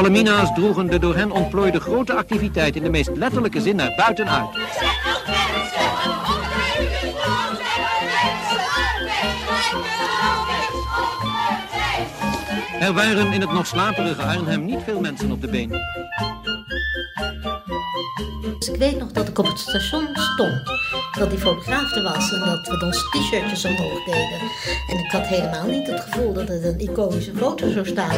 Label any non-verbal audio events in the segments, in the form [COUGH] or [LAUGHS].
Dolomina's droegen de door hen ontplooide grote activiteit in de meest letterlijke zin naar buiten uit. Er waren in het nog slaperige Arnhem niet veel mensen op de been. Dus ik weet nog dat ik op het station stond. Dat die fotograaf er was en dat we ons t-shirtjes omhoog deden. En ik had helemaal niet het gevoel dat het een iconische foto zou staan.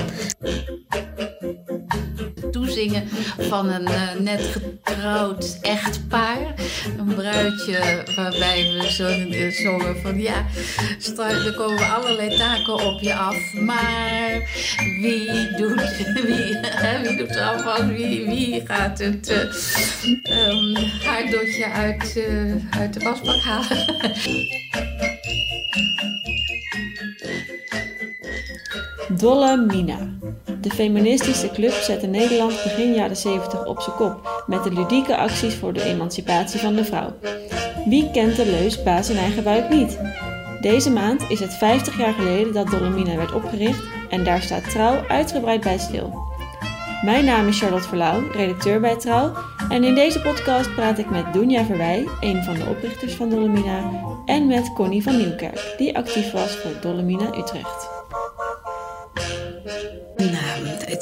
Van een uh, net getrouwd echtpaar. Een bruidje waarbij we zongen, zongen van ja, er komen allerlei taken op je af. Maar wie doet, [LAUGHS] wie, wie doet er? Wie, wie gaat het uh, um, haardotje uit, uh, uit de wasbak halen? Dolle Mina. De feministische club zette Nederland begin jaren 70 op zijn kop met de ludieke acties voor de emancipatie van de vrouw. Wie kent de leus baas in eigen buik niet? Deze maand is het 50 jaar geleden dat Dolle Mina werd opgericht en daar staat Trouw uitgebreid bij stil. Mijn naam is Charlotte Verlauw, redacteur bij Trouw en in deze podcast praat ik met Dunja Verwij, een van de oprichters van Dolomina, en met Connie van Nieuwkerk, die actief was voor Dolomina Utrecht.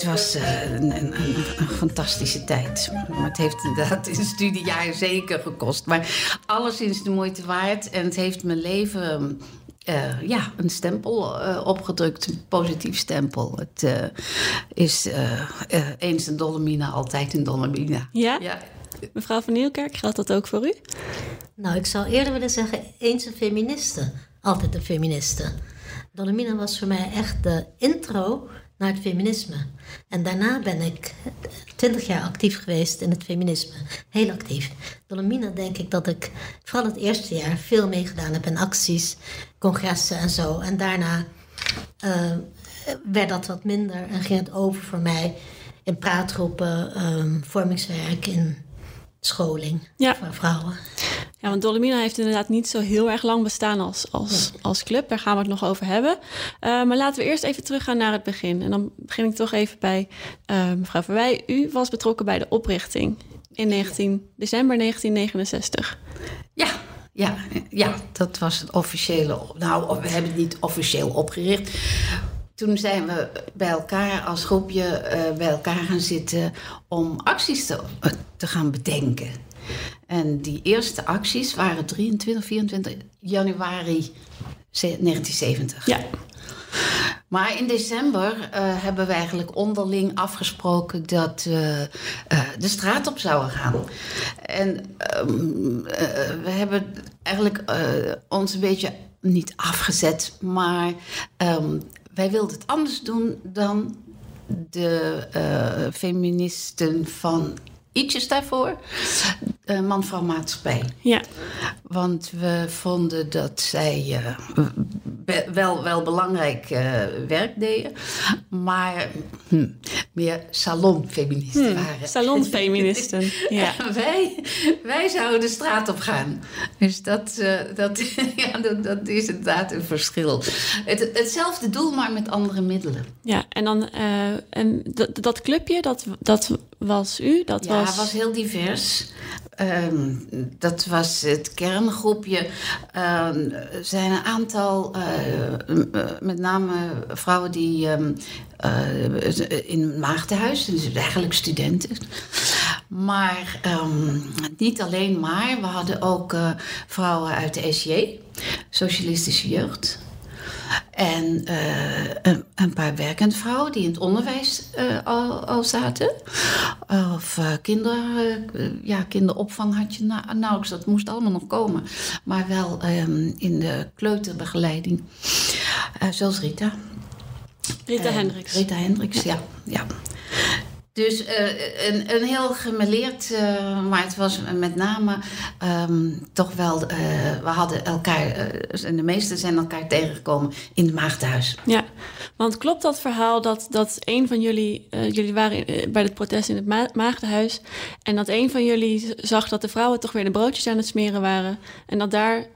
Het was uh, een, een, een, fantastische tijd. Maar het heeft inderdaad in studiejaar zeker gekost. Maar alleszins de moeite waard. En het heeft mijn leven uh, ja, een stempel uh, opgedrukt, een positief stempel. Het uh, is eens een Dolomina, altijd een Dolomina. Ja? ja? Mevrouw van Nieuwkerk, geldt dat ook voor u? Nou, ik zou eerder willen zeggen, eens een feministe, altijd een feministe. Dolomina was voor mij echt de intro naar het feminisme. En daarna ben ik twintig jaar actief geweest in het feminisme. Heel actief. Dolomina denk ik dat ik vooral het eerste jaar veel meegedaan heb in acties, congressen en zo. En daarna uh, werd dat wat minder en ging het over voor mij in praatgroepen, um, vormingswerk, in scholing ja. voor vrouwen. Ja, want Dolomina heeft inderdaad niet zo heel erg lang bestaan als, als, als club. Daar gaan we het nog over hebben. Uh, maar laten we eerst even teruggaan naar het begin. En dan begin ik toch even bij uh, mevrouw Verwij. U was betrokken bij de oprichting in 19, december 1969. Ja, ja, ja, dat was het officiële. Nou, we hebben het niet officieel opgericht. Toen zijn we bij elkaar als groepje uh, bij elkaar gaan zitten om acties te, te gaan bedenken. En die eerste acties waren 23, 24 januari 1970. Ja. Maar in december uh, hebben we eigenlijk onderling afgesproken dat we uh, de straat op zouden gaan. En uh, we hebben eigenlijk ons een beetje niet afgezet, maar um, wij wilden het anders doen dan de feministen van ietsjes daarvoor. Uh, Man-vrouw maatschappij. Ja. Want we vonden dat zij uh, wel, wel belangrijk uh, werk deden, maar hm, meer salonfeministen hm, waren. Salonfeministen, [LAUGHS] ja. wij, wij zouden de straat op gaan. Dus dat, dat, [LAUGHS] ja, dat, dat, is inderdaad een verschil. Het, hetzelfde doel, maar met andere middelen. Ja, en dan en dat, dat clubje, dat, dat was u? Dat ja, was... het was heel divers. Um, dat was het kerngroepje. Um, er zijn een aantal, uh, met name vrouwen die um, uh, in het maagdenhuis, dus eigenlijk studenten. Maar niet alleen maar, we hadden ook uh, vrouwen uit de SJ, Socialistische Jeugd. En uh, een, een, paar werkende vrouwen die in het onderwijs uh, al, al, zaten. Of uh, kinder, ja, kinderopvang had je na, nauwelijks, dat moest allemaal nog komen. Maar wel um, in de kleuterbegeleiding. zoals Rita. Rita Hendricks. Rita Hendricks, ja. ja. ja. Dus uh, een, een heel gemeleerd, uh, maar het was met name um, toch wel, uh, we hadden elkaar, en de meesten zijn elkaar tegengekomen in het maagdhuis. Ja, want klopt dat verhaal dat, dat een van jullie, jullie waren bij het protest in het ma maagdenhuis en dat een van jullie zag dat de vrouwen toch weer de broodjes aan het smeren waren en dat daar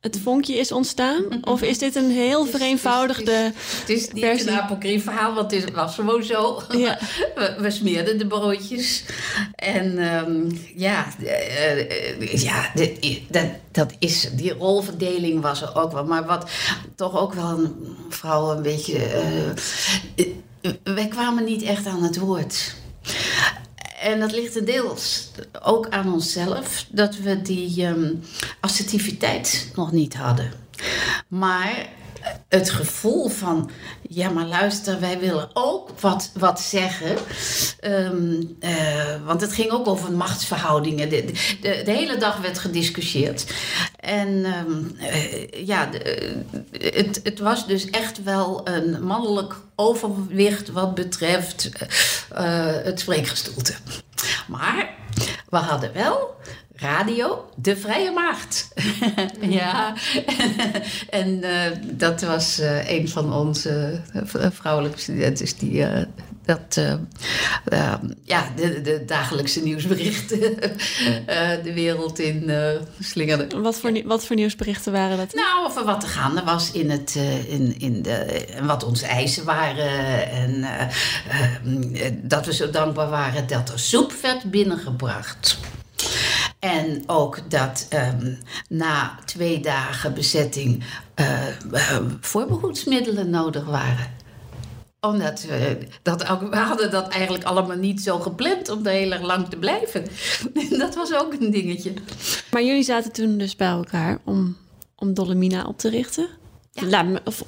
het vonkje is ontstaan? Of is dit een heel vereenvoudigde Het is niet versie? een apocrief verhaal, want het was gewoon zo. Ja. [LAUGHS] We, we smeerden de broodjes. En ehm, ja, eh, eh, ja dat, dat is, die rolverdeling was er ook wel. Maar wat toch ook wel een vrouw een beetje... eh, wij kwamen niet echt aan het woord. En dat ligt een deels ook aan onszelf, dat we die ehm, assertiviteit nog niet hadden. Maar het gevoel van, ja maar luister, wij willen ook wat, wat zeggen. Ehm, eh, want het ging ook over machtsverhoudingen. De, de, de hele dag werd gediscussieerd. En ehm, eh, ja, eh, het, het was dus echt wel een mannelijk overwicht wat betreft eh, het spreekgestoelte. Maar we hadden wel radio De Vrije Maagd. [LAUGHS] ja, [LAUGHS] en eh, dat was eh, een van onze eh, vrouwelijke studenten die dat, eh, eh, ja, de, de dagelijkse nieuwsberichten [LAUGHS] de wereld in slingerde. Wat voor, wat voor nieuwsberichten waren dat? Nou, over wat er gaande was in het, in, in de, en wat onze eisen waren. En eh, eh, dat we zo dankbaar waren dat er soep werd binnengebracht. En ook dat ehm, na twee dagen bezetting eh, voorbehoedsmiddelen nodig waren omdat we, dat, we hadden dat eigenlijk allemaal niet zo gepland om er heel erg lang te blijven. [LAUGHS] Dat was ook een dingetje. Maar jullie zaten toen dus bij elkaar om, om Dolomina op te richten? Ja. Of-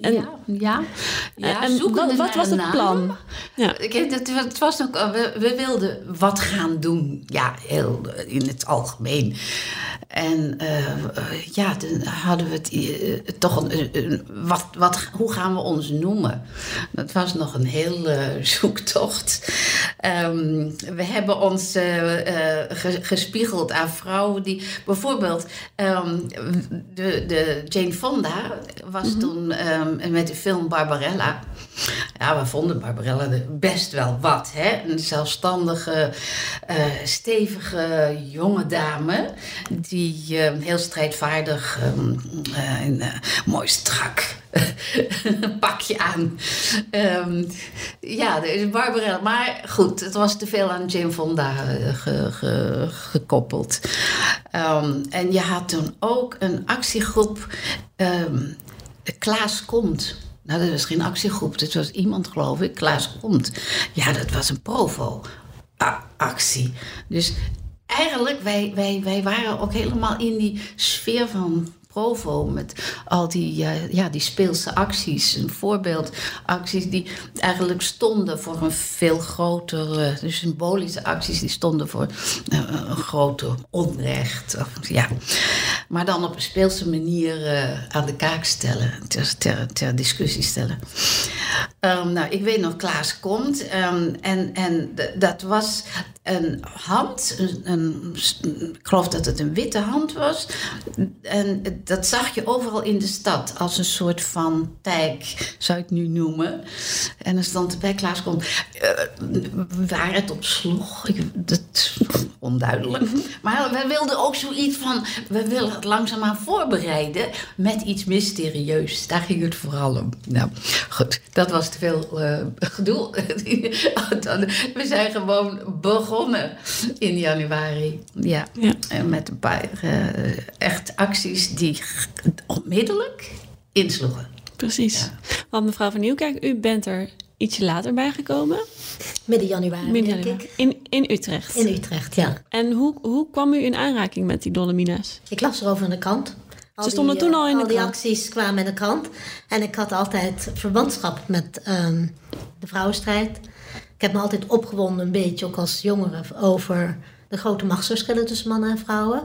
En- ja, ja. ja en wat, was het plan? Ja. Het, het was ook, we, we wilden wat gaan doen. Ja, heel eh, in het algemeen. En eh, eh, ja, dan hadden we het eh, toch een, wat, wat, hoe gaan we ons noemen? Dat was nog een hele [LAUGHS] zoektocht. Ehm, we hebben ons eh, eh, ge- gespiegeld aan vrouwen die bijvoorbeeld ehm, de, de Jane Fonda was toen ehm, met de film Barbarella. Ja, we vonden Barbarella best wel wat. Hè? Een zelfstandige, eh, stevige jonge dame. Die eh, heel strijdvaardig, ehm, eh, een eh, mooi strak [LAUGHS] pakje aan. Ehm, ja, dus Barbarella. Maar goed, het was te veel aan Jane Fonda eh, ge- ge- gekoppeld. Ehm, en je had toen ook een actiegroep. ehm, Klaas komt. Nou, dat was geen actiegroep. Dat was iemand, geloof ik. Klaas komt. Ja, dat was een provo-actie. Dus eigenlijk, wij, wij, wij waren ook helemaal in die sfeer van Met al die, eh, ja, die speelse acties. Een voorbeeldacties die eigenlijk stonden voor een veel grotere... Dus symbolische acties die stonden voor eh, een groter onrecht. Of, ja. Maar dan op een speelse manier eh, aan de kaak stellen. Ter, ter, discussie stellen. Ehm, nou, ik weet nog, Klaas komt. ehm, en en dat was een hand. Een, een- ik geloof dat het een witte hand was. En dat zag je overal in de stad. Als een soort van tijk, zou ik het nu noemen. En er stond erbij, Klaas komt. eh, waar het op sloeg, ik, dat, onduidelijk. Maar we wilden ook zoiets van... We willen het langzaamaan voorbereiden met iets mysterieus. Daar ging het vooral om. Nou, goed, dat was te veel eh, gedoe. [LAUGHS] Dan- we zijn gewoon begonnen in januari. Ja, Ja. En met een paar eh, echt acties die onmiddellijk insloegen. Precies. Want mevrouw van Nieuwkerk, u bent er ietsje later bijgekomen. Midden januari, Midden denk januari. ik. In, in Utrecht. In Utrecht, ja. En hoe, hoe kwam u in aanraking met die Dolomina's? Ik las erover in de krant. Al Ze stonden die, toen eh, al in de Al die krant. acties kwamen in de krant. En ik had altijd verbandschap met ehm, de vrouwenstrijd. Ik heb me altijd opgewonden, een beetje ook als jongere, over de grote machtsverschillen tussen mannen en vrouwen.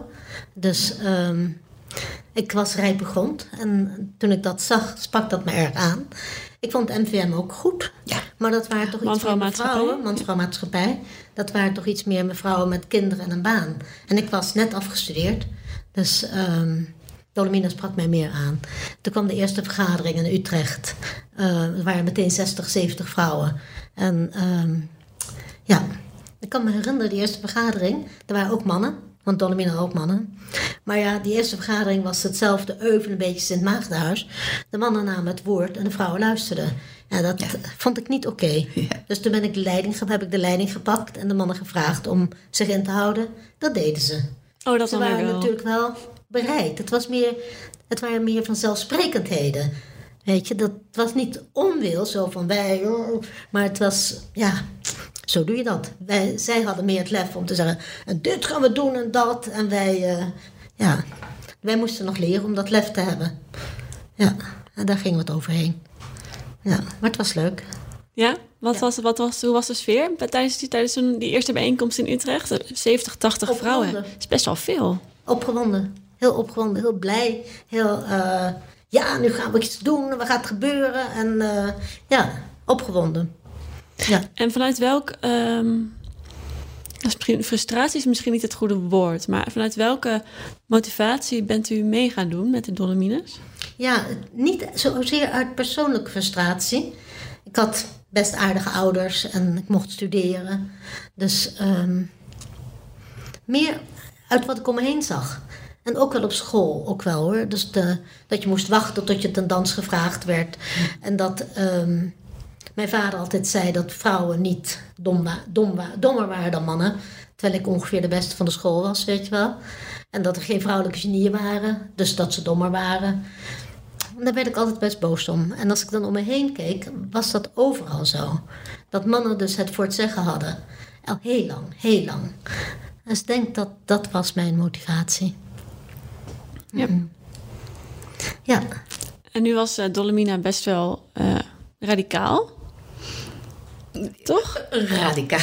Dus ehm, ik was rijpe grond. En toen ik dat zag, sprak dat me erg aan. Ik vond MVM ook goed. Ja. Maar dat waren toch iets meer vrouwen, man-vrouw maatschappij. Dat waren toch iets meer met vrouwen met kinderen en een baan. En ik was net afgestudeerd. Dus ehm Dolomina sprak mij meer aan. Toen kwam de eerste vergadering in Utrecht. Eh, er waren meteen 60, 70 vrouwen. En ehm, ja, ik kan me herinneren, die eerste vergadering. Er waren ook mannen, want Dolomina had ook mannen. Maar ja, die eerste vergadering was hetzelfde euvel, een beetje Sint Maagdenhuis. De mannen namen het woord en de vrouwen luisterden. Ja, dat vond ik niet oké. Dus toen ben ik de leiding, heb ik de leiding gepakt en de mannen gevraagd om zich in te houden. Dat deden ze. Oh, dat ze waren wel. natuurlijk wel bereid. Het, was meer, het waren meer vanzelfsprekendheden. Weet je, dat was niet onwil, zo van wij, maar het was, ja, zo doe je dat. Wij, zij hadden meer het lef om te zeggen, en dit gaan we doen en dat. En wij, eh, ja, wij moesten nog leren om dat lef te hebben. Ja, en daar ging wat overheen. Ja, maar het was leuk. Ja? Wat was, wat was, hoe was de sfeer tijdens, die, tijdens die eerste bijeenkomst in Utrecht? 70, 80 vrouwen. Dat is best wel veel. Opgewonden. Heel opgewonden, heel blij. Heel, eh, ja, nu gaan we iets doen, wat gaat gebeuren? En eh, ja, opgewonden. Ja. En vanuit welk... ehm, frustratie is misschien niet het goede woord... maar vanuit welke motivatie bent u mee gaan doen met de Dolomines? ja, niet zozeer uit persoonlijke frustratie. Ik had best aardige ouders en ik mocht studeren. Dus ehm, meer uit wat ik om me heen zag. En ook wel op school, ook wel hoor. Dus de, dat je moest wachten tot je ten dans gevraagd werd. En dat ehm, mijn vader altijd zei dat vrouwen niet dommer waren dan mannen. Terwijl ik ongeveer de beste van de school was, weet je wel. En dat er geen vrouwelijke genieën waren, dus dat ze dommer waren. En Daar werd ik altijd best boos om. En als ik dan om me heen keek, was dat overal zo. Dat mannen dus het voor het zeggen hadden. Al heel lang, heel lang. Dus ik denk dat dat was mijn motivatie. Ja. Ja, En nu was eh, Dolomina best wel eh, radicaal. Toch? Radicaal.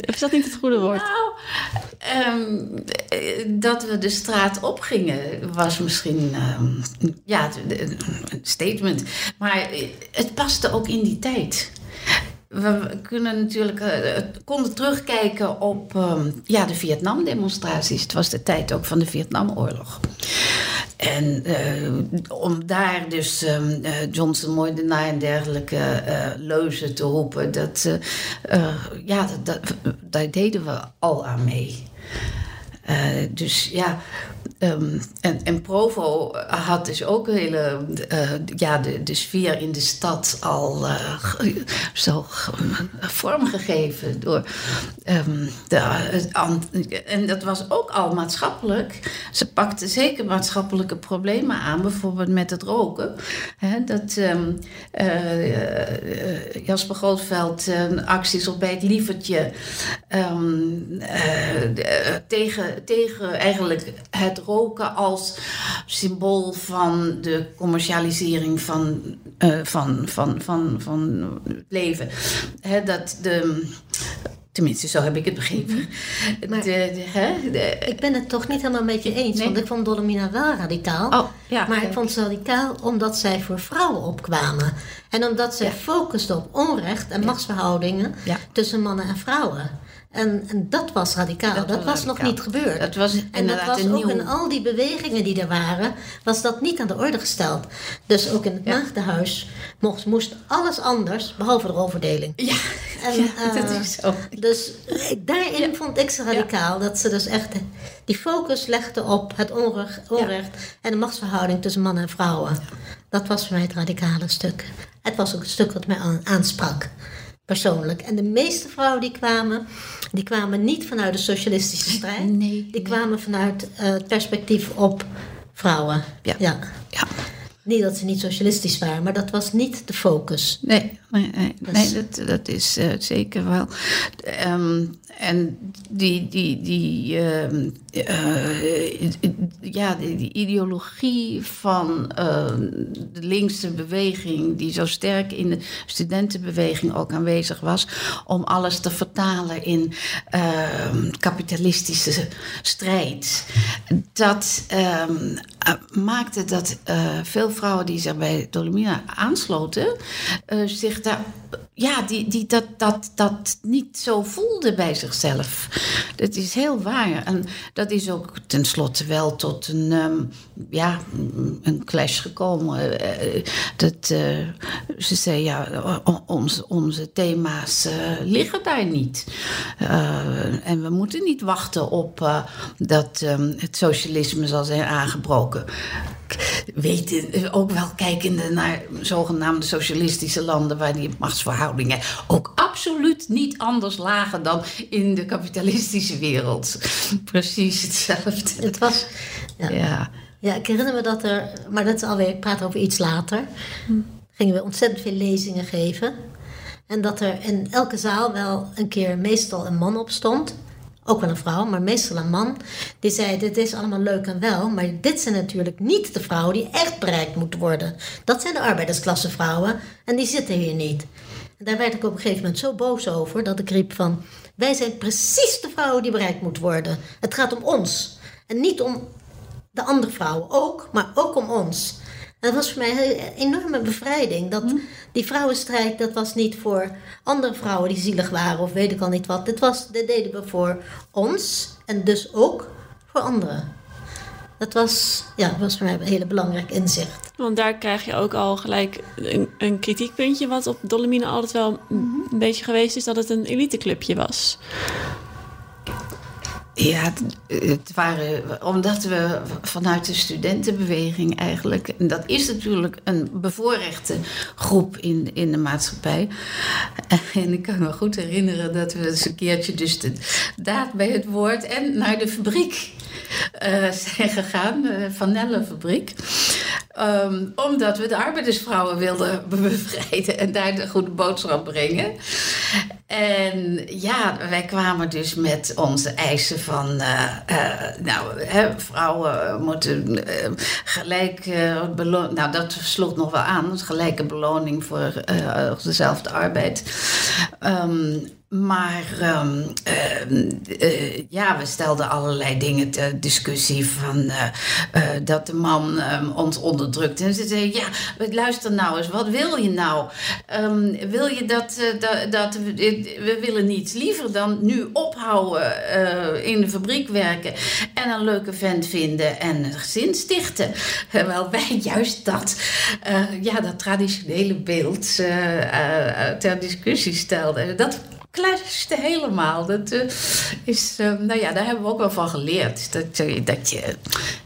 Is dat niet het goede woord? Nou, ehm, eh, dat we de straat opgingen was misschien ehm, ja, een statement. Maar het paste ook in die tijd. We kunnen natuurlijk eh, konden terugkijken op ehm, ja, de Vietnam-demonstraties. Het was de tijd ook van de Vietnamoorlog. En eh, om daar dus eh, Johnson moordenaar en dergelijke leuzen te roepen, dat, ja, dat, dat- daar deden we al aan mee. Dus ja, ehm, en, Provo had dus ook een hele, eh, ja, de, de sfeer in de stad al ge- zo ge- vormgegeven door ehm, de, en dat was ook al maatschappelijk. Ze pakte zeker maatschappelijke problemen aan, bijvoorbeeld met het roken. Dat ehm, eh, Jasper Grootveld acties op bij het lievertje tegen, tegen eigenlijk het roken als symbool van de commercialisering van, eh, van, van, van, van het leven. Dat de, tenminste, zo heb ik het begrepen. Maar- De- de- hè, de- ik ben het toch niet helemaal met je eens. Nee. Want ik vond Dolomina wel radicaal. Oh, ja, maar ik vond ze radicaal omdat zij voor vrouwen opkwamen. En omdat zij Ja. focuste op onrecht en machtsverhoudingen tussen mannen en vrouwen. En, en dat was radicaal. Dat, Dat was, nog niet gebeurd. Dat was en dat was ook nieuw- in al die bewegingen die er waren, was dat niet aan de orde gesteld. Dus ook in het Ja. maagdenhuis moest, moest alles anders, behalve de rolverdeling. ja, En, [LAUGHS] ja, dat eh, is zo. Dus ik- daarin vond ik ze radicaal. Dat ze dus echt die focus legden op het onrecht, onrecht en de machtsverhouding tussen mannen en vrouwen. Dat was voor mij het radicale stuk. Het was ook het stuk wat mij aan- aansprak. Persoonlijk. En de meeste vrouwen die kwamen, die kwamen niet vanuit de socialistische strijd. Nee, Die nee. kwamen vanuit eh, het perspectief op vrouwen. Ja. ja. Ja. Niet dat ze niet socialistisch waren, maar dat was niet de focus. Nee, nee, nee, Dus- nee dat, dat is eh, zeker wel. Ehm, en die, die, die, ehm, eh, ja, die, die ideologie van ehm, de linkse beweging, die zo sterk in de studentenbeweging ook aanwezig was, om alles te vertalen in kapitalistische strijd, dat eh, maakte dat veel vrouwen die zich bij Dolomina aansloten, eh, zich daar ja, die, die dat, dat, dat niet zo voelde bij zichzelf. Dat is heel waar. En dat is ook tenslotte wel tot een, ehm, ja, een clash gekomen. Eh, dat, uh, ze zei, ja, onze, onze thema's liggen daar niet. en we moeten niet wachten op dat um, het socialisme zal zijn aangebroken weten, ook wel kijkende naar zogenaamde socialistische landen waar die machtsverhoudingen ook absoluut niet anders lagen dan in de kapitalistische wereld. [LAUGHS] Precies hetzelfde. Het was. Ja. ja. ja. ik herinner me dat er, maar dat is alweer, ik praat over iets later. Gingen we ontzettend veel lezingen geven. En dat er in elke zaal wel een keer meestal een man op stond ook wel een vrouw, maar meestal een man, die zei: Dit is allemaal leuk en wel, maar dit zijn natuurlijk niet de vrouwen die echt bereikt moeten worden. Dat zijn de arbeidersklasse vrouwen en die zitten hier niet. En daar werd ik op een gegeven moment zo boos over dat ik riep: van, Wij zijn precies de vrouwen die bereikt moeten worden. Het gaat om ons en niet om de andere vrouwen ook, maar ook om ons dat was voor mij een enorme bevrijding. Dat hm. die vrouwenstrijd, dat was niet voor andere vrouwen die zielig waren of weet ik al niet wat. Dit, was, dit deden we voor ons en dus ook voor anderen. Dat was, ja, was voor mij een hele belangrijk inzicht. Want daar krijg je ook al gelijk een, een kritiekpuntje, wat op Dolomine altijd wel een mhm. beetje geweest is, dat het een eliteclubje was. Ja, het waren, omdat we vanuit de studentenbeweging eigenlijk, en dat is natuurlijk een bevoorrechte groep in, in de maatschappij. [LAUGHS] En ik kan me goed herinneren dat we eens een keertje dus de daad bij het woord en naar de fabriek uh, [LAUGHS] zijn gegaan, de Van Nelle-fabriek. Um, omdat we de arbeidersvrouwen wilden bevrijden en daar de goede boodschap brengen. En ja, wij kwamen dus met onze eisen van, uh, uh, nou, hè, vrouwen moeten uh, gelijk beloning, nou dat sloeg nog wel aan, gelijke beloning voor dezelfde arbeid. Um, maar um, uh, ja, we stelden allerlei dingen ter discussie van uh, dat de man um, ons onderdrukt. En ze zeiden, ja, luister nou eens, wat wil je nou? Wil je dat, dat, dat we, willen niets liever dan nu ophouden in de fabriek werken en een leuke vent vinden en een gezin stichten? [LAUGHS] Terwijl wij juist dat, ja, dat traditionele beeld ter discussie stelden. Dat clasht helemaal. Dat uh, is, uh, nou ja, daar hebben we ook wel van geleerd. Dat, uh, dat je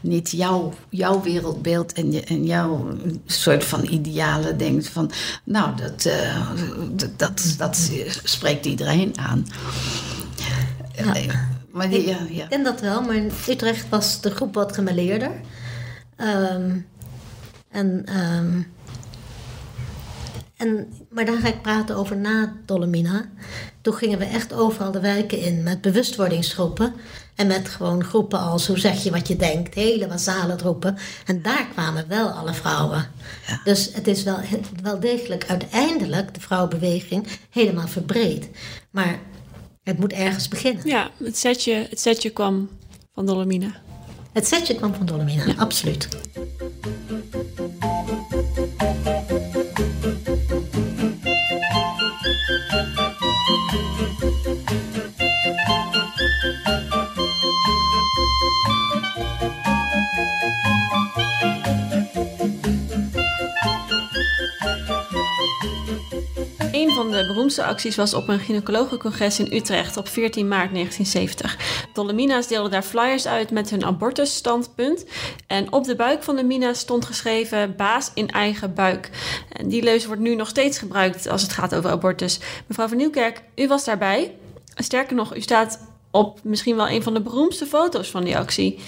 niet jouw, jouw wereldbeeld en, je, en jouw soort van idealen denkt van, nou, dat, dat, dat, dat, spreekt iedereen aan. Ja. Maar die, ik ja, ken dat wel, maar in Utrecht was de groep wat gemeleerder. Um, en um, en, maar dan ga ik praten over na Dolomina. Toen gingen we echt overal de wijken in met bewustwordingsgroepen. En met gewoon groepen als hoe zeg je wat je denkt. Hele basale groepen. En daar kwamen wel alle vrouwen. Ja. Dus het is wel, wel degelijk uiteindelijk de vrouwenbeweging helemaal verbreed. Maar het moet ergens beginnen. Ja, het setje, het setje kwam van Dolomina. Het setje kwam van Dolomina, ja. absoluut. Van de beroemdste acties was op een gynaecologencongres in Utrecht op 14 maart 1970. Dolomina's deelden daar flyers uit met hun abortusstandpunt. En op de buik van de mina stond geschreven baas in eigen buik. En die leus wordt nu nog steeds gebruikt als het gaat over abortus. Mevrouw van Nieuwkerk, u was daarbij. Sterker nog, u staat op misschien wel een van de beroemdste foto's van die actie.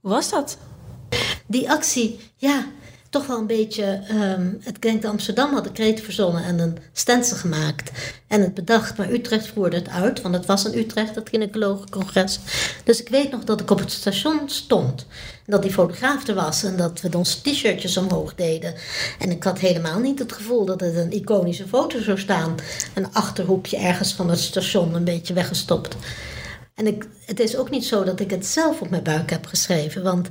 Hoe was dat? Die actie, ja, toch wel een beetje. Um, het Krenk Amsterdam had de kreet verzonnen en een stencil gemaakt. En het bedacht, maar Utrecht voerde het uit, want het was in Utrecht, dat gynaecologencongres. Dus ik weet nog dat ik op het station stond. En dat die fotograaf er was en dat we onze t-shirtjes omhoog deden. En ik had helemaal niet het gevoel dat het een iconische foto zou staan. Een achterhoekje ergens van het station, een beetje weggestopt. En ik, het is ook niet zo dat ik het zelf op mijn buik heb geschreven, want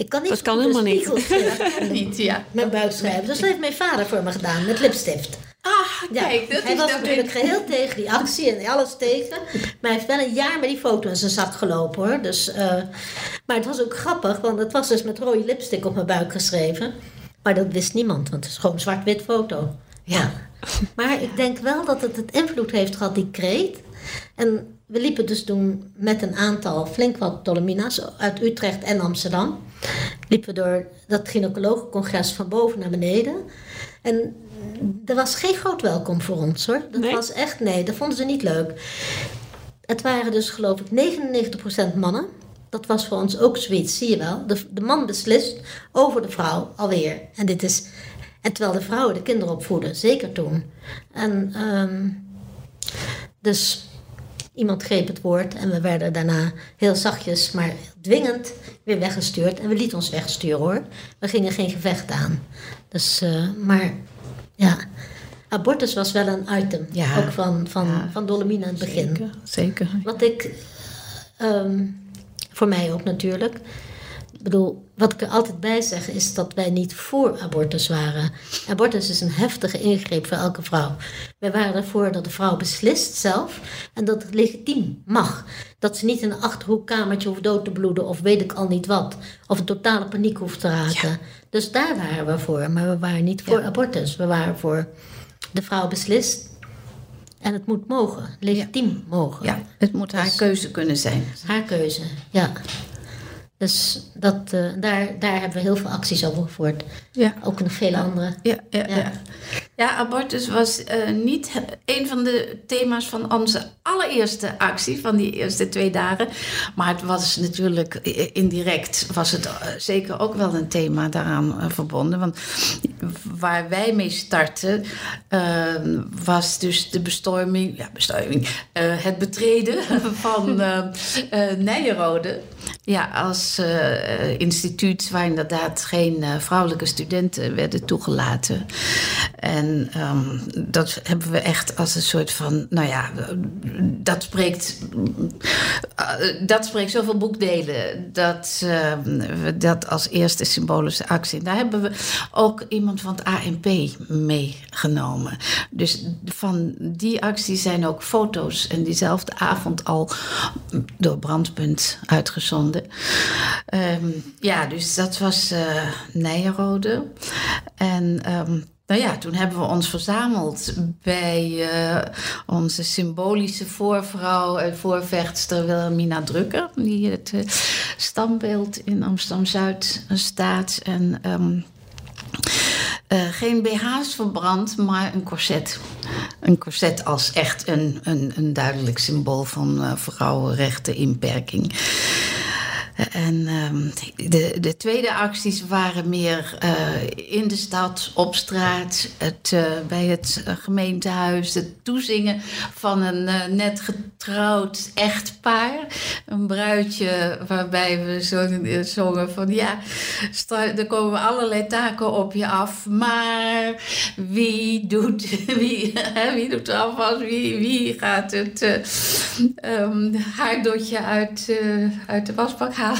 ik kan niet dat kan helemaal niet. [LAUGHS] niet ja. Mijn buik schrijven. Dus dat heeft mijn vader voor me gedaan met lipstift. Ah, Ja, kijk, dat hij is was dan natuurlijk geheel tegen die actie en alles tegen. Maar hij heeft wel een jaar met die foto in zijn zak gelopen hoor. Dus, eh, maar het was ook grappig, want het was dus met rode lipstick op mijn buik geschreven. Maar dat wist niemand, want het is gewoon een zwart-wit foto. Ja. Maar ik denk wel dat het het invloed heeft gehad, die kreet. En we liepen dus toen met een aantal flink wat Dolomina's uit Utrecht en Amsterdam. Liepen door dat gynaecologencongres van boven naar beneden. En er was geen groot welkom voor ons hoor. Dat Nee? was echt, nee, dat vonden ze niet leuk. Het waren dus geloof ik 99% mannen. Dat was voor ons ook zoiets, zie je wel. De, de man beslist over de vrouw alweer. En dit is... En terwijl de vrouwen de kinderen opvoeden, zeker toen. En ehm, dus iemand greep het woord en we werden daarna heel zachtjes, maar dwingend weer weggestuurd. En we lieten ons wegsturen hoor. We gingen geen gevecht aan. Dus, eh, maar ja, abortus was wel een item. Ja. Ook van, van, Ja. van Dolomina in het begin. Zeker, zeker. Wat ik, ehm, voor mij ook natuurlijk. Ik bedoel, wat ik er altijd bij zeg is dat wij niet voor abortus waren. Abortus is een heftige ingreep voor elke vrouw. Wij waren ervoor dat de vrouw beslist zelf en dat het legitiem mag. Dat ze niet in een achterhoekkamertje hoeft dood te bloeden of weet ik al niet wat. Of een totale paniek hoeft te raken. Dus daar waren we voor, maar we waren niet voor abortus. We waren voor de vrouw beslist en het moet mogen, legitiem mogen. Ja, het moet haar keuze kunnen zijn. Haar keuze, ja. Dus dat, eh, daar, daar hebben we heel veel acties over gevoerd. Ja. Ook nog vele andere. Ja, ja, Ja. ja. Ja. abortus was eh, niet een van de thema's van onze allereerste actie, van die eerste twee dagen. Maar het was natuurlijk indirect, was het eh, zeker ook wel een thema daaraan eh, verbonden. Want waar wij mee startten, eh, was dus de bestorming, ja, bestorming, het betreden [LAUGHS] van [LAUGHS] eh eh, Nijenrode. Ja, als instituut waar inderdaad geen vrouwelijke studenten werden toegelaten. En ehm, dat hebben we echt als een soort van, nou ja, dat spreekt, eh, dat spreekt zoveel boekdelen. Dat eh, we dat als eerste symbolische actie. Daar hebben we ook iemand van het ANP meegenomen. Dus van die actie zijn ook foto's en diezelfde avond al door Brandpunt uitgezonden. Ehm, ja, dus dat was eh Nijenrode. En ehm, nou ja, toen hebben we ons verzameld bij eh, onze symbolische voorvrouw en voorvechtster Wilhelmina Drukker, die het eh, standbeeld in Amsterdam-Zuid staat. En ehm, eh, geen BH's verbrand, maar een corset. Een corset als echt een, een, een duidelijk symbool van eh, vrouwenrechten, inperking. En ehm, de, de tweede acties waren meer eh, in de stad, op straat, het, eh, bij het eh, gemeentehuis, het toezingen van een net getrouwd echtpaar. Een bruidje waarbij we zongen, van ja, er komen allerlei taken op je af, maar wie doet, [LAUGHS] wie, wie doet er wie, wie gaat het ehm, haardotje uit, uit de wasbak halen?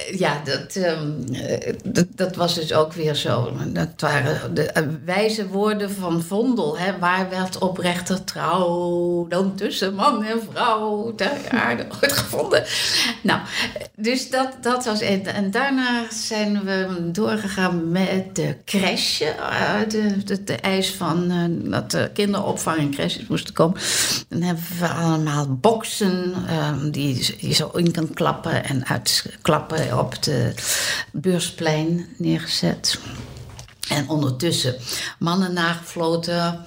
ja, dat, ehm, eh, dat, dat was dus ook weer zo. Dat waren de eh, wijze woorden van Vondel. Hè, waar werd oprechter trouw dan tussen man en vrouw ter aarde ooit gevonden? Nou, dus dat, dat was het. En daarna zijn we doorgegaan met de crash. eh, de, de, de eis van dat de kinderopvang en crashes moesten komen. Dan hebben we allemaal boksen ehm, die je zo in kan klappen en uitklappen op de beursplein neergezet. En ondertussen mannen nagefloten.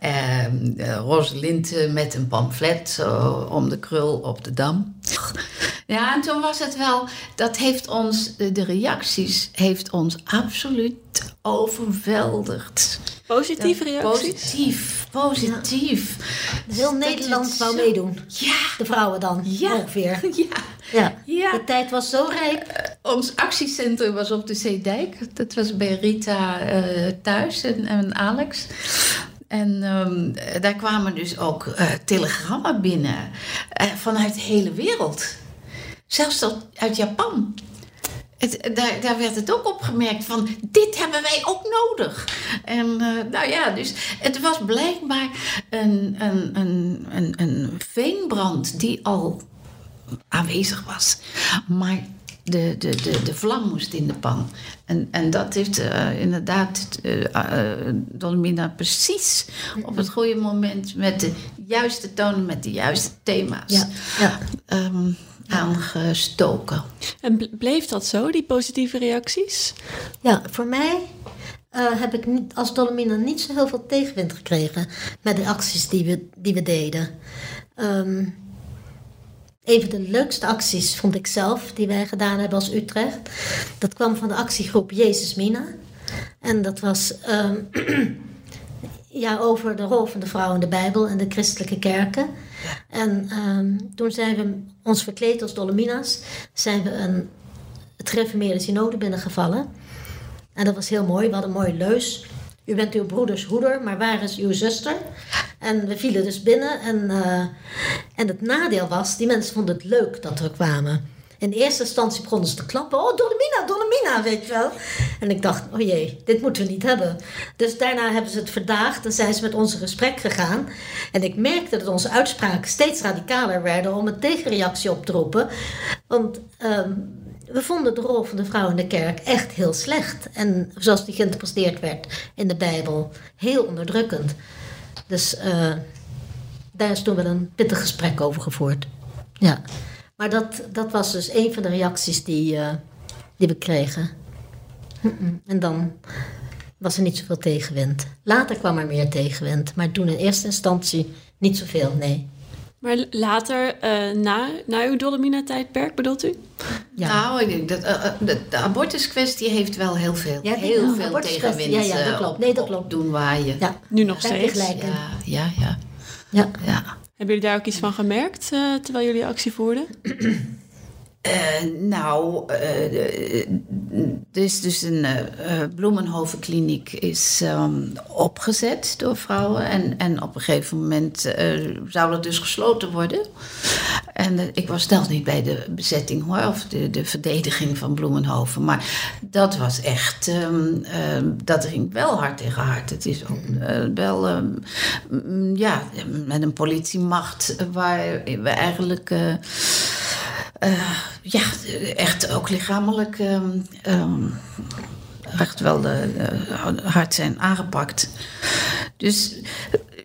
Eh, eh, Rosalinde met een pamflet eh, om de krul op de dam. Ja, en toen was het wel... Dat heeft ons... De, de reacties heeft ons absoluut overweldigd. Positieve reacties? Positief, positief. Heel Dat Nederland het wou zo- meedoen. Ja, De vrouwen dan, Ja. ongeveer. [LAUGHS] ja. Ja. Ja. De tijd was zo rijp. Ons actiecentrum was op de Zeedijk. Dat was bij Rita eh, thuis en, en Alex. En ehm, daar kwamen dus ook eh, telegrammen binnen eh, vanuit de hele wereld. Zelfs tot, uit Japan. Het, daar, daar werd het ook opgemerkt van, dit hebben wij ook nodig. En uh, nou ja, dus het was blijkbaar een, een, een, een, een veenbrand die al aanwezig was. Maar de, de, de, de vlam moest in de pan. En, en dat heeft uh, inderdaad uh, uh, precies op het goede moment met de juiste tonen, met de juiste thema's Ja, ja. um, aangestoken. En bleef dat zo, die positieve reacties? Ja, voor mij uh, heb ik niet, als Dolomina niet zo heel veel tegenwind gekregen met de acties die we, die we deden. Um, een van de leukste acties vond ik zelf, die wij gedaan hebben als Utrecht. Dat kwam van de actiegroep Jezus Mina. En dat was um, [CLEARS THROAT] ja, over de rol van de vrouw in de Bijbel en de christelijke kerken. En um, toen zijn we ons verkleed als Dolomina's, zijn we een, het gereformeerde synode binnengevallen. En dat was heel mooi, we hadden een mooie leus. U bent uw broeders hoeder, maar waar is uw zuster? En we vielen dus binnen. En, uh, en het nadeel was, die mensen vonden het leuk dat we kwamen. In eerste instantie begonnen ze te klappen. Oh, Dolomina, Dolomina, weet je wel. En ik dacht, oh jee, dit moeten we niet hebben. Dus daarna hebben ze het verdaagd en zijn ze met ons in gesprek gegaan. En ik merkte dat onze uitspraken steeds radicaler werden om een tegenreactie op te roepen. Want um, we vonden de rol van de vrouw in de kerk echt heel slecht. En zoals die geïnterpreteerd werd in de Bijbel, heel onderdrukkend. Dus uh, daar is toen wel een pittig gesprek over gevoerd. Ja. Maar dat, dat was dus een van de reacties die, uh, die we kregen. En dan was er niet zoveel tegenwind. Later kwam er meer tegenwind, maar toen in eerste instantie niet zoveel, nee. Maar later, uh, na, na uw Dolomina-tijdperk, bedoelt u? Ja. Nou, ik denk dat uh, de, de abortuskwestie heeft wel heel veel, ja, heel ja, veel tegenwind ja, ja, dat klopt. Nee, dat klopt. doen waaien. Ja. Nu nog steeds. Ja, ja, ja. ja. ja. Hebben jullie daar ook iets van gemerkt uh, terwijl jullie actie voerden? Uh, nou, uh, is dus een Bloemenhovenkliniek is um, opgezet door vrouwen. En, en op een gegeven moment zou dat dus gesloten worden. En ik was zelf niet bij de bezetting hoor, of de, de verdediging van Bloemenhoven. Maar dat was echt, um, dat ging wel hard tegen hard. Het is ook wel, um, ja, met een politiemacht waar we eigenlijk... Uh, ja, echt ook lichamelijk echt wel de, hard zijn aangepakt. Dus,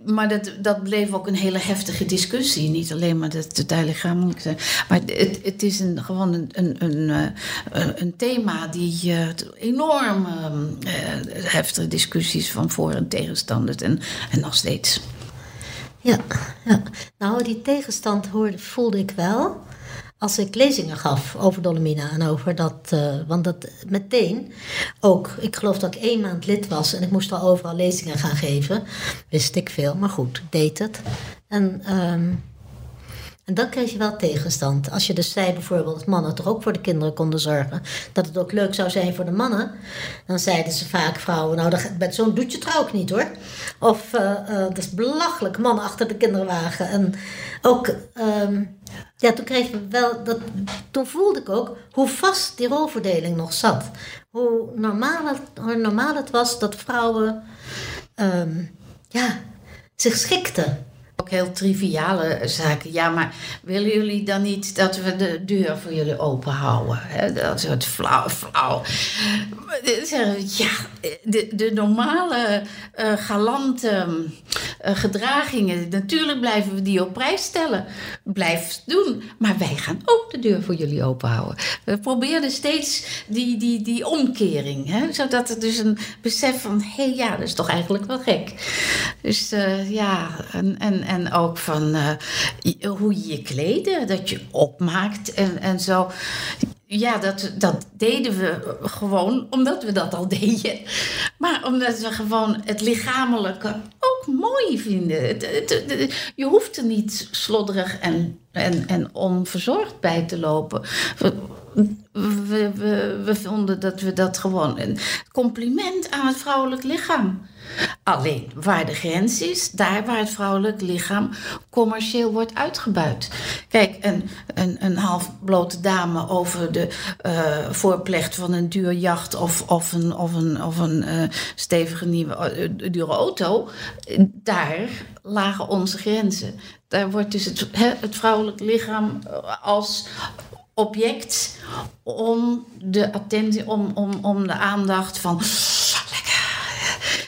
maar dat, dat bleef ook een hele heftige discussie. Niet alleen maar dat het lichamelijk zijn. Maar het, het is een, gewoon een, een, een, uh, een thema die uh, enorm uh, heftige discussies van voor- en tegenstanders en, en nog steeds. Ja, ja, nou die tegenstand hoorde, voelde ik wel als ik lezingen gaf over Dolomina en over dat, uh, want dat meteen ook, ik geloof dat ik één maand lid was en ik moest al overal lezingen gaan geven, wist ik veel, maar goed, deed het. En, um, en dan kreeg je wel tegenstand. Als je dus zei bijvoorbeeld dat mannen toch ook voor de kinderen konden zorgen, dat het ook leuk zou zijn voor de mannen, dan zeiden ze vaak vrouwen, nou met zo'n doet je trouw ook niet hoor. Of uh, dat is belachelijk, mannen achter de kinderwagen. En ook. Um, ja, toen kregen we wel dat. Toen voelde ik ook hoe vast die rolverdeling nog zat. Hoe normaal het, hoe normaal het was dat vrouwen um, ja, zich schikten. Ook heel triviale zaken. Ja, maar willen jullie dan niet dat we de deur voor jullie open houden? He, dat het flauw. flauw. Ja, de, de normale uh, galante gedragingen, natuurlijk blijven we die op prijs stellen. Blijf doen. Maar wij gaan ook de deur voor jullie open houden. We proberen steeds die, die, die omkering. Hè, zodat er dus een besef van, hé hey, ja, dat is toch eigenlijk wel gek. Dus uh, ja, en, en, en ook van uh, hoe je je kleden, dat je opmaakt en, en zo. Ja, dat, dat deden we gewoon omdat we dat al [LAUGHS] deden. Maar omdat we gewoon het lichamelijke ook mooi vinden. Je hoeft er niet slodderig en, en, en onverzorgd bij te lopen. we, we, we vonden dat we dat gewoon een compliment aan het vrouwelijk lichaam. Alleen waar de grens is, daar waar het vrouwelijk lichaam commercieel wordt uitgebuit. Kijk, een, een, een halfblote dame over de uh, voorplecht van een duur jacht of, of een, of een, of een uh, stevige nieuwe uh, dure auto, daar lagen onze grenzen. Daar wordt dus het, het vrouwelijk lichaam als object om de attentie, om, om, om de aandacht van.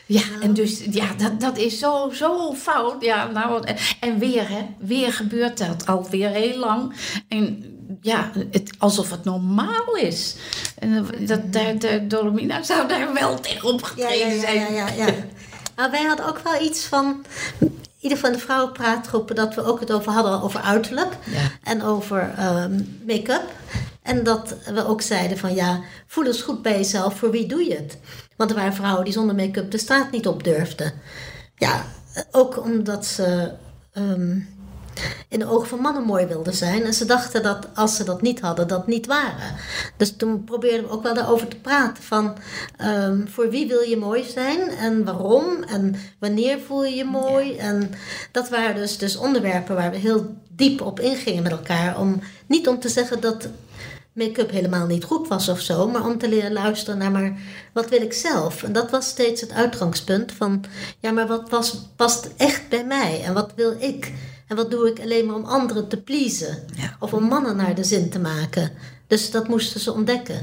Ja, en dus ja, dat, dat is zo, zo fout. Ja, nou, en weer, hè, weer gebeurt dat alweer heel lang. En ja, het, alsof het normaal is. En dat, de, de Dolomina zou daar wel tegenop getreden ja, ja, zijn. Ja, ja, ja. Maar wij hadden ook wel iets van ieder van de vrouwenpraatgroepen dat we ook het over hadden over uiterlijk Ja. en over um, make-up. En dat we ook zeiden van ja, voel eens goed bij jezelf, voor wie doe je het? Want er waren vrouwen die zonder make-up de straat niet op durfden. Ja, ook omdat ze um, in de ogen van mannen mooi wilden zijn. En ze dachten dat als ze dat niet hadden, dat niet waren. Dus toen probeerden we ook wel daarover te praten. Van um, voor wie wil je mooi zijn en waarom en wanneer voel je je mooi. Ja. En dat waren dus, dus onderwerpen waar we heel diep op ingingen met elkaar. Om, niet om te zeggen dat make-up helemaal niet goed was of zo, maar om te leren luisteren naar maar wat wil ik zelf. En dat was steeds het uitgangspunt van ja, maar wat was, past echt bij mij en wat wil ik? En wat doe ik alleen maar om anderen te pleasen? Ja. Of om mannen naar de zin te maken? Dus dat moesten ze ontdekken.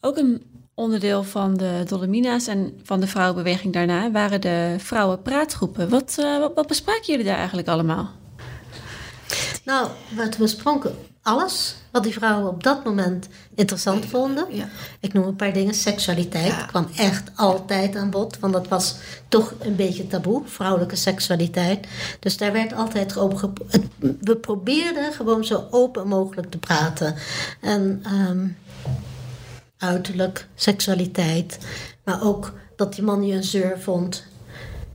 Ook een onderdeel van de Dolomina's en van de vrouwenbeweging daarna waren de vrouwenpraatgroepen. Wat, uh, wat, wat bespraken jullie daar eigenlijk allemaal? Nou, wat besproken alles wat die vrouwen op dat moment interessant vonden. Ja. Ik noem een paar dingen. Seksualiteit ja. kwam echt altijd aan bod. Want dat was toch een beetje taboe, vrouwelijke seksualiteit. Dus daar werd altijd over... We probeerden gewoon zo open mogelijk te praten. En um, uiterlijk, seksualiteit. Maar ook dat die man je een zeur vond.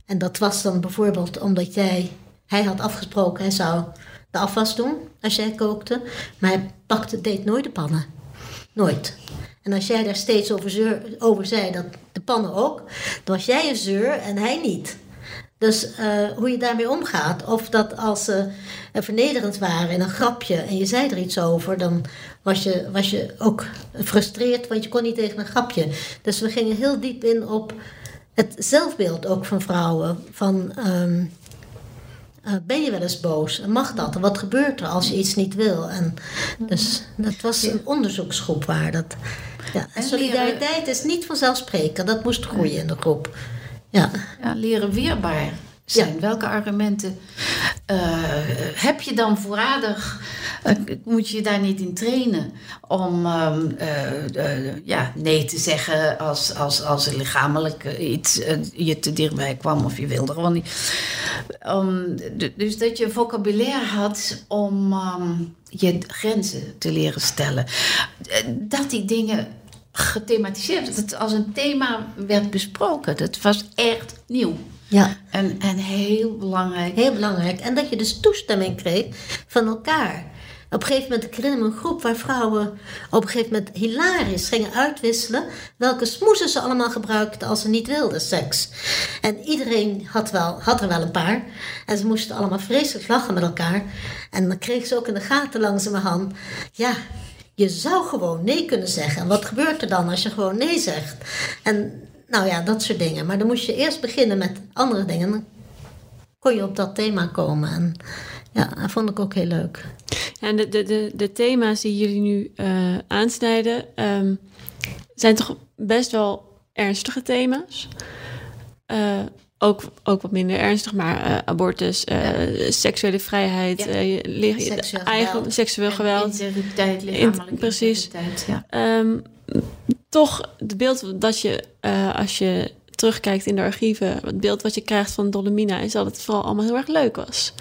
En dat was dan bijvoorbeeld omdat jij... Hij had afgesproken, hij zou de afwas doen als jij kookte. Maar hij pakte, deed nooit de pannen. Nooit. En als jij daar steeds over, zeur, over zei, dat de pannen ook, dan was jij een zeur en hij niet. Dus uh, hoe je daarmee omgaat, of dat als ze vernederend waren in een grapje en je zei er iets over, dan was je, was je ook gefrustreerd, want je kon niet tegen een grapje. Dus we gingen heel diep in op het zelfbeeld ook van vrouwen. Van, um, uh, ben je wel eens boos? En mag dat? En wat gebeurt er als je iets niet wil? En dus dat was een onderzoeksgroep waar dat. Ja. En solidariteit is niet vanzelfsprekend. Dat moest groeien in de groep. Ja, ja leren weerbaar zijn. Ja. Welke argumenten uh, heb je dan voorradig? Uh, moet je je daar niet in trainen om um, uh, ja, nee te zeggen als, als, als er lichamelijk iets je te dichtbij kwam of je wilde gewoon niet. Um, dus dat je vocabulaire had om um, je grenzen te leren stellen. Dat die dingen gethematiseerd, dat het als een thema werd besproken. Dat was echt nieuw. Ja. En, en heel belangrijk. Heel belangrijk. En dat je dus toestemming kreeg van elkaar. Op een gegeven moment, ik herinner een groep waar vrouwen op een gegeven moment hilarisch gingen uitwisselen welke smoesen ze allemaal gebruikten als ze niet wilden seks. En iedereen had, wel, had er wel een paar. En ze moesten allemaal vreselijk lachen met elkaar. En dan kregen ze ook in de gaten langzamerhand, ja, je zou gewoon nee kunnen zeggen. En wat gebeurt er dan als je gewoon nee zegt? En nou ja, dat soort dingen. Maar dan moest je eerst beginnen met andere dingen. Dan kon je op dat thema komen. En ja, dat vond ik ook heel leuk. En de, de, de, de thema's die jullie nu uh, aansnijden, um, zijn toch best wel ernstige thema's. Uh, ook, ook wat minder ernstig, maar uh, abortus, ja. seksuele vrijheid, ja. seksueel eigen geweld. seksueel geweld. Integriteit, lichamelijke Precies. Ja. Um, toch het beeld dat je, uh, als je terugkijkt in de archieven, het beeld wat je krijgt van Dolomina is dat het vooral allemaal heel erg leuk was.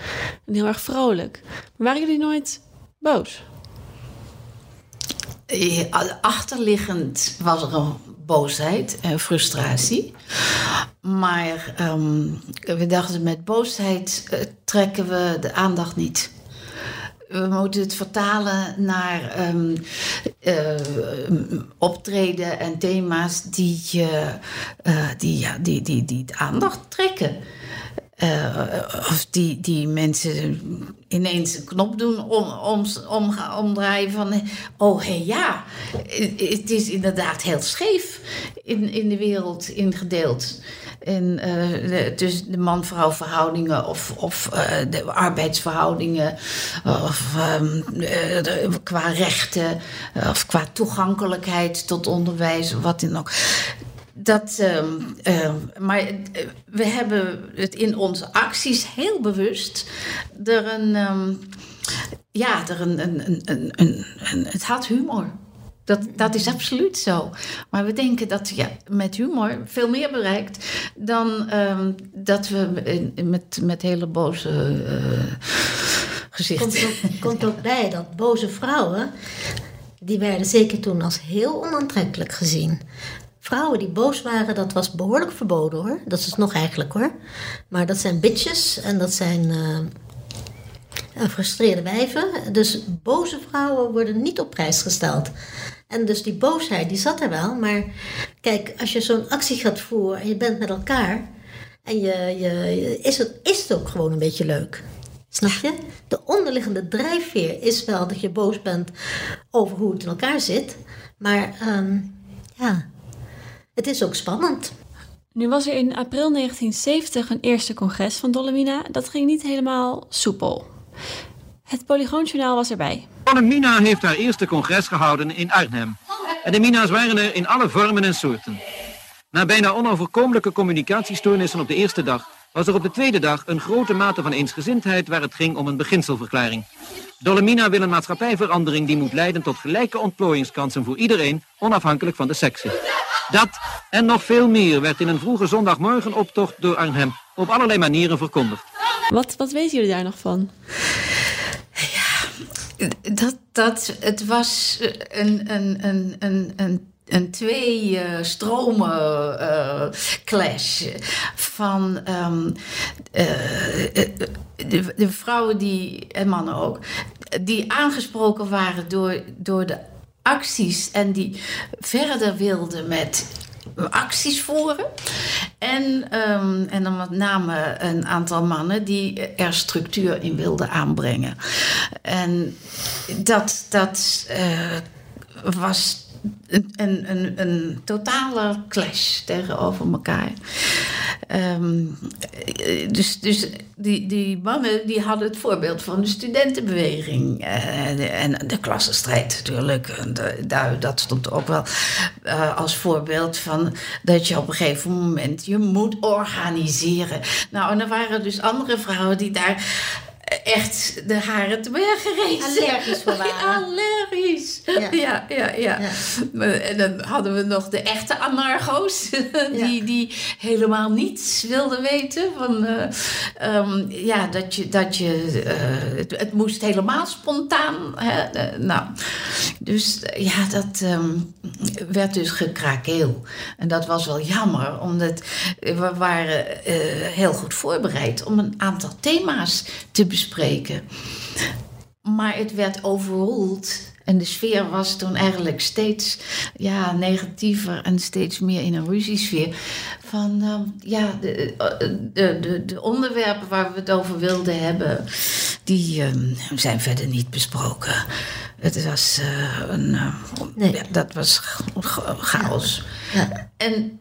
En heel erg vrolijk. Maar waren jullie nooit boos? Achterliggend was er een boosheid en frustratie. Maar um, we dachten met boosheid uh, trekken we de aandacht niet. We moeten het vertalen naar ehm, eh, optreden en thema's die, uh, die, ja, die, die, die aandacht trekken. Uh, of die, die mensen ineens een knop doen om, om, om, omdraaien van... oh hey, ja, het is inderdaad heel scheef in, in de wereld ingedeeld. En uh, de, dus de man-vrouw verhoudingen of, of uh, de arbeidsverhoudingen of de, qua rechten of qua toegankelijkheid tot onderwijs of wat dan ook. Dat, uh, maar we hebben het in onze acties heel bewust er een, um, ja, er een, een, een, een, het had humor. Dat, dat is absoluut zo. Maar we denken dat je ja, met humor veel meer bereikt dan dat we met, met hele boze uh, gezichten. Komt komt ook bij dat boze vrouwen, die werden zeker toen als heel onaantrekkelijk gezien. Vrouwen die boos waren, dat was behoorlijk verboden hoor. Dat is nog eigenlijk hoor. Maar dat zijn bitches en dat zijn uh, gefrustreerde wijven. Dus boze vrouwen worden niet op prijs gesteld. En dus die boosheid, die zat er wel. Maar kijk, als je zo'n actie gaat voeren en je bent met elkaar... en je, je, is, het, is het ook gewoon een beetje leuk. Snap je? De onderliggende drijfveer is wel dat je boos bent over hoe het in elkaar zit. Maar um, ja, het is ook spannend. Nu was er in april 1970 een eerste congres van Dolomina. Dat ging niet helemaal soepel. Het Polygoonjournaal was erbij. Dolomina heeft haar eerste congres gehouden in Arnhem. En de mina's waren er in alle vormen en soorten. Na bijna onoverkomelijke communicatiestoornissen op de eerste dag... was er op de tweede dag een grote mate van eensgezindheid... waar het ging om een beginselverklaring. Dolomina wil een maatschappijverandering die moet leiden tot gelijke ontplooiingskansen voor iedereen, onafhankelijk van de sekse. Dat en nog veel meer werd in een vroege zondagmorgenoptocht door Arnhem op allerlei manieren verkondigd. Wat, wat weten jullie daar nog van? Ja, dat, dat, het was een, een, een, een, een twee uh, stromen uh, clash van um, uh, de, vrouwen die, en mannen ook, die aangesproken waren door, door de acties en die verder wilden met acties voeren. En, um, en dan met name een aantal mannen die er structuur in wilden aanbrengen. En dat, dat was een, een, een, totale clash tegenover elkaar. Um, dus dus die, die mannen die hadden het voorbeeld van de studentenbeweging uh, en de klassenstrijd natuurlijk. En dat stond ook wel uh, als voorbeeld van dat je op een gegeven moment je moet organiseren. Nou, en er waren dus andere vrouwen die daar echt de haren te bergen. Allergisch voor [LAUGHS] waren. Allergisch. [LAUGHS] Ja. Ja, ja, ja. En dan hadden we nog de echte anarcho's. [LAUGHS] Die, die helemaal niets wilden weten. Van, uh, um, ja, dat je... Dat je uh, het, het, moest helemaal spontaan. Hè? Uh, nou, dus ja, dat um, werd dus gekrakeel. En dat was wel jammer. Omdat we waren heel goed voorbereid om een aantal thema's te bespreken bespreken. Maar het werd overroeld. En de sfeer was toen eigenlijk steeds ja, negatiever en steeds meer in een ruziesfeer. Van uh, ja, de, de, de, de, onderwerpen waar we het over wilden hebben, die uh, zijn verder niet besproken. Het was uh, een. nee. Ja, dat was chaos. Ja. En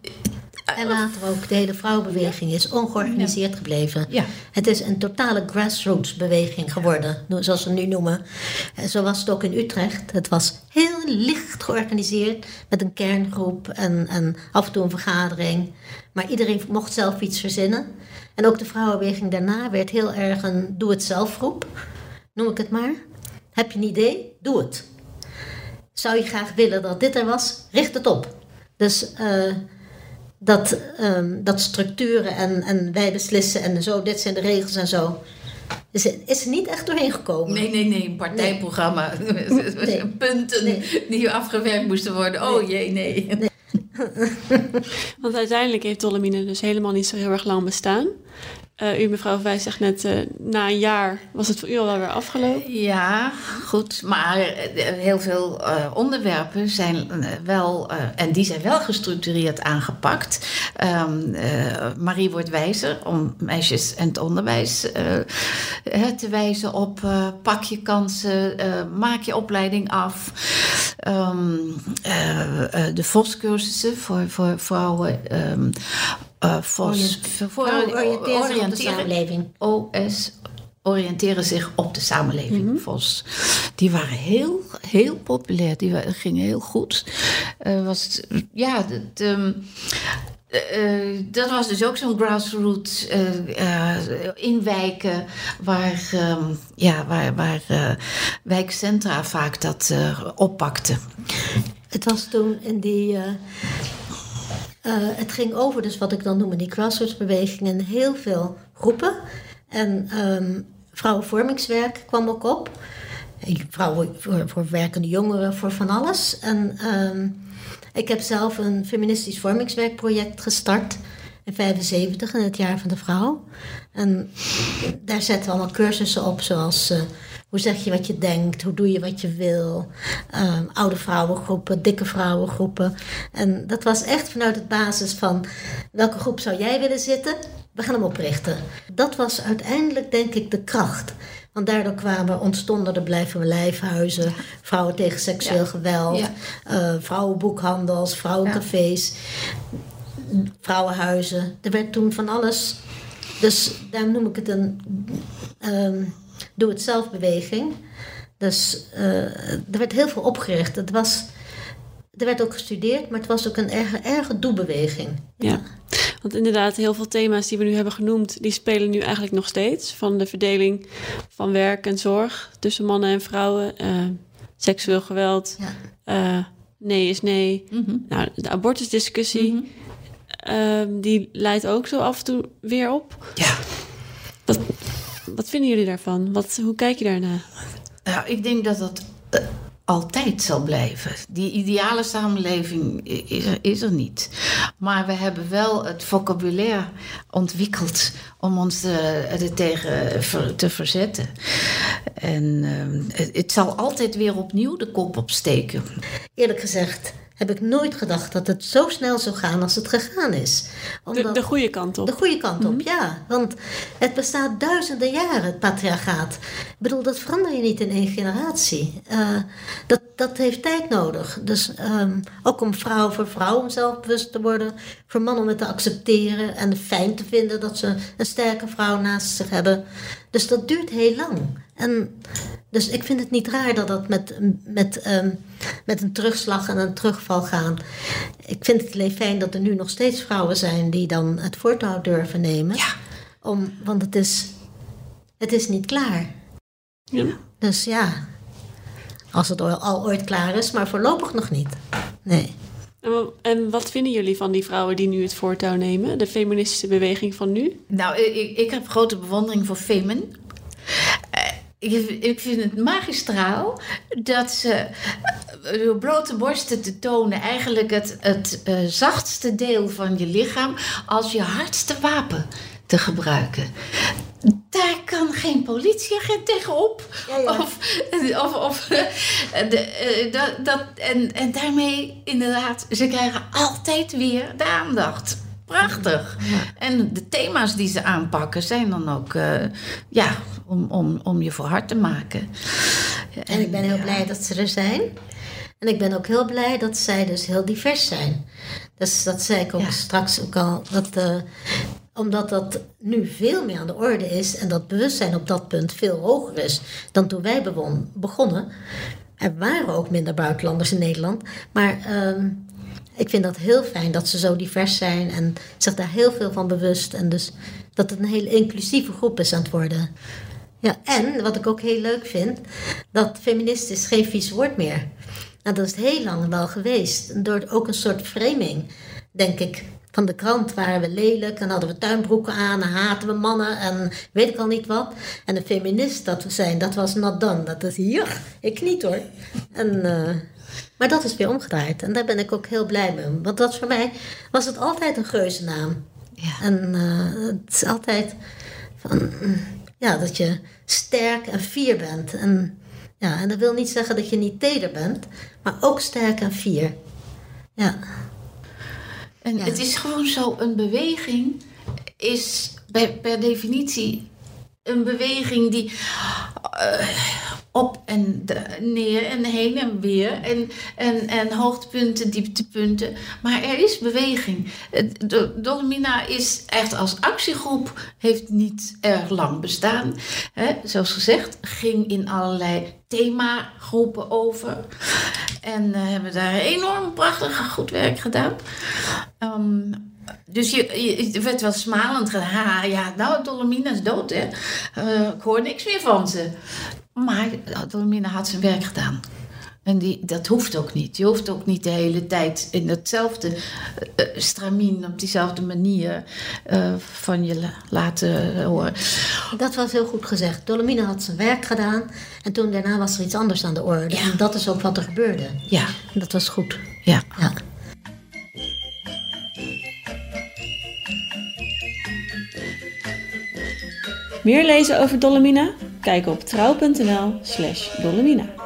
en later ook de hele vrouwenbeweging is ongeorganiseerd gebleven. Ja. Het is een totale grassroots beweging geworden, zoals ze nu noemen. En zo was het ook in Utrecht. Het was heel licht georganiseerd met een kerngroep en, en af en toe een vergadering. Maar iedereen mocht zelf iets verzinnen. En ook de vrouwenbeweging daarna werd heel erg een doe-het-zelf groep, noem ik het maar. Heb je een idee? Doe het. Zou je graag willen dat dit er was? Richt het op. Dus uh, dat, um, dat structuren en, en wij beslissen en zo, dit zijn de regels en zo. Dus is er niet echt doorheen gekomen. Nee, nee, nee, een partijprogramma. Nee. [LAUGHS] Punten nee. die afgewerkt moesten worden. Oh jee, nee. [LAUGHS] Want uiteindelijk heeft Dolomine dus helemaal niet zo heel erg lang bestaan. Uh, u, mevrouw Wijs, zegt net, uh, na een jaar was het voor u al weer afgelopen. Ja, goed. Maar heel veel onderwerpen zijn wel, en die zijn wel gestructureerd aangepakt. Um, Marie wordt wijzer om meisjes en het onderwijs te wijzen op pak je kansen, maak je opleiding af. Um, de VOS-cursussen voor, voor vrouwen. Um, uh, VOS. Voor, oriënteren op de samenleving. OS oriënteren zich op de samenleving, mm -hmm. VOS. Die waren heel, heel populair. Die gingen heel goed. Uh, was ja, het, um, uh, dat was dus ook zo'n grassroots uh, in wijken waar, um, ja, waar, waar wijkcentra vaak dat oppakten. Het was toen in die uh, het ging over, dus wat ik dan noem, die grassrootsbeweging in heel veel groepen. En um, vrouwenvormingswerk kwam ook op. Vrouwen voor, werkende jongeren, voor van alles. En um, ik heb zelf een feministisch vormingswerkproject gestart in 75, in het jaar van de vrouw. En daar zetten we allemaal cursussen op, zoals uh, hoe zeg je wat je denkt? Hoe doe je wat je wil? Um, oude vrouwengroepen, dikke vrouwengroepen. En dat was echt vanuit het basis van welke groep zou jij willen zitten? We gaan hem oprichten. Dat was uiteindelijk denk ik de kracht. Want daardoor kwamen, ontstonden de blijven lijfhuizen, vrouwen tegen seksueel ja. geweld, ja. Uh, vrouwenboekhandels, vrouwencafés, vrouwenhuizen. Er werd toen van alles. Dus daar noem ik het een. Um, doe-het-zelf-beweging. Dus uh, er werd heel veel opgericht. Het was, er werd ook gestudeerd, maar het was ook een erge, erge doebeweging. Ja. want inderdaad, heel veel thema's die we nu hebben genoemd, die spelen nu eigenlijk nog steeds. Van de verdeling van werk en zorg tussen mannen en vrouwen, uh, seksueel geweld, ja. uh, nee is nee. Mm -hmm. Nou, de abortusdiscussie, mm -hmm. die leidt ook zo af en toe weer op. Ja. Dat, wat vinden jullie daarvan? Wat, hoe kijk je daarna? Nou, ik denk dat dat uh, altijd zal blijven. Die ideale samenleving is er, is er niet. Maar we hebben wel het vocabulaire ontwikkeld om ons er tegen te verzetten. En uh, het, het zal altijd weer opnieuw de kop opsteken. Eerlijk gezegd heb ik nooit gedacht dat het zo snel zou gaan als het gegaan is. Omdat, de, de goede kant op. De goede kant op, mm -hmm. ja. Want het bestaat duizenden jaren, het patriarchaat. Ik bedoel, dat verander je niet in één generatie. Uh, dat, dat heeft tijd nodig. Dus um, ook om vrouw voor vrouw om zelfbewust te worden. Voor mannen om het te accepteren en fijn te vinden dat ze een sterke vrouw naast zich hebben. Dus dat duurt heel lang. En dus ik vind het niet raar dat dat met, met, um, met een terugslag en een terugval gaan. Ik vind het alleen fijn dat er nu nog steeds vrouwen zijn die dan het voortouw durven nemen. Ja. Om, want het is, het is niet klaar. Ja. Dus ja, als het al ooit klaar is, maar voorlopig nog niet. Nee. En wat vinden jullie van die vrouwen die nu het voortouw nemen? De feministische beweging van nu? Nou, ik, ik heb grote bewondering voor Femen. Ik, vind het magistraal dat ze door blote borsten te tonen eigenlijk het, het uh, zachtste deel van je lichaam als je hardste wapen te gebruiken. Daar kan geen politieagent tegenop. Ja, ja. Of, of, of de, dat, dat, en, en daarmee inderdaad, ze krijgen altijd weer de aandacht. Prachtig. En de thema's die ze aanpakken zijn dan ook uh, ja, om, om, om je voor hard te maken. En, ik ben heel blij dat ze er zijn. En ik ben ook heel blij dat zij dus heel divers zijn. Dus dat zei ik ook ja. straks ook al. Dat, uh, omdat dat nu veel meer aan de orde is en dat bewustzijn op dat punt veel hoger is dan toen wij begonnen. Er waren ook minder buitenlanders in Nederland. Maar uh, ik vind dat heel fijn dat ze zo divers zijn en zich daar heel veel van bewust. En dus dat het een hele inclusieve groep is aan het worden. Ja, en wat ik ook heel leuk vind, dat feminist is geen vies woord meer. Nou, dat is heel lang wel geweest. Door ook een soort framing, denk ik. Van de krant waren we lelijk en hadden we tuinbroeken aan en haten we mannen en weet ik al niet wat. En de feminist dat we zijn, dat was done. Dat is hier, ik niet hoor. En, uh, maar dat is weer omgedraaid en daar ben ik ook heel blij mee. Want dat voor mij was het altijd een geuzennaam. Ja. En uh, het is altijd Van, ja, dat je sterk en fier bent. En, ja, en dat wil niet zeggen dat je niet teder bent, maar ook sterk en fier. Ja. En Ja. het is gewoon zo, een beweging is bij, per definitie een beweging die eh, op en neer en heen en weer en, en, en hoogtepunten, dieptepunten. Maar er is beweging. Dolomina is echt als actiegroep heeft niet erg lang bestaan. Zoals gezegd, ging in allerlei themagroepen over. En eh, hebben daar enorm prachtig goed werk gedaan. Ehm, dus je, werd wel smalend. Ha, ja, nou, Dolomina is dood, hè. Eh, ik hoor niks meer van ze. Maar Dolomina had zijn werk gedaan. En die, dat hoeft ook niet. Je hoeft ook niet de hele tijd in hetzelfde eh, stramien, op diezelfde manier eh, van je la- laten horen. Dat was heel goed gezegd. Dolomina had zijn werk gedaan en toen daarna was er iets anders aan de orde. Ja. En dat is ook wat er gebeurde. Ja, En dat was goed. ja. Ja. Meer lezen over Dolomina? Kijk op trouw.nl slash Dolomina.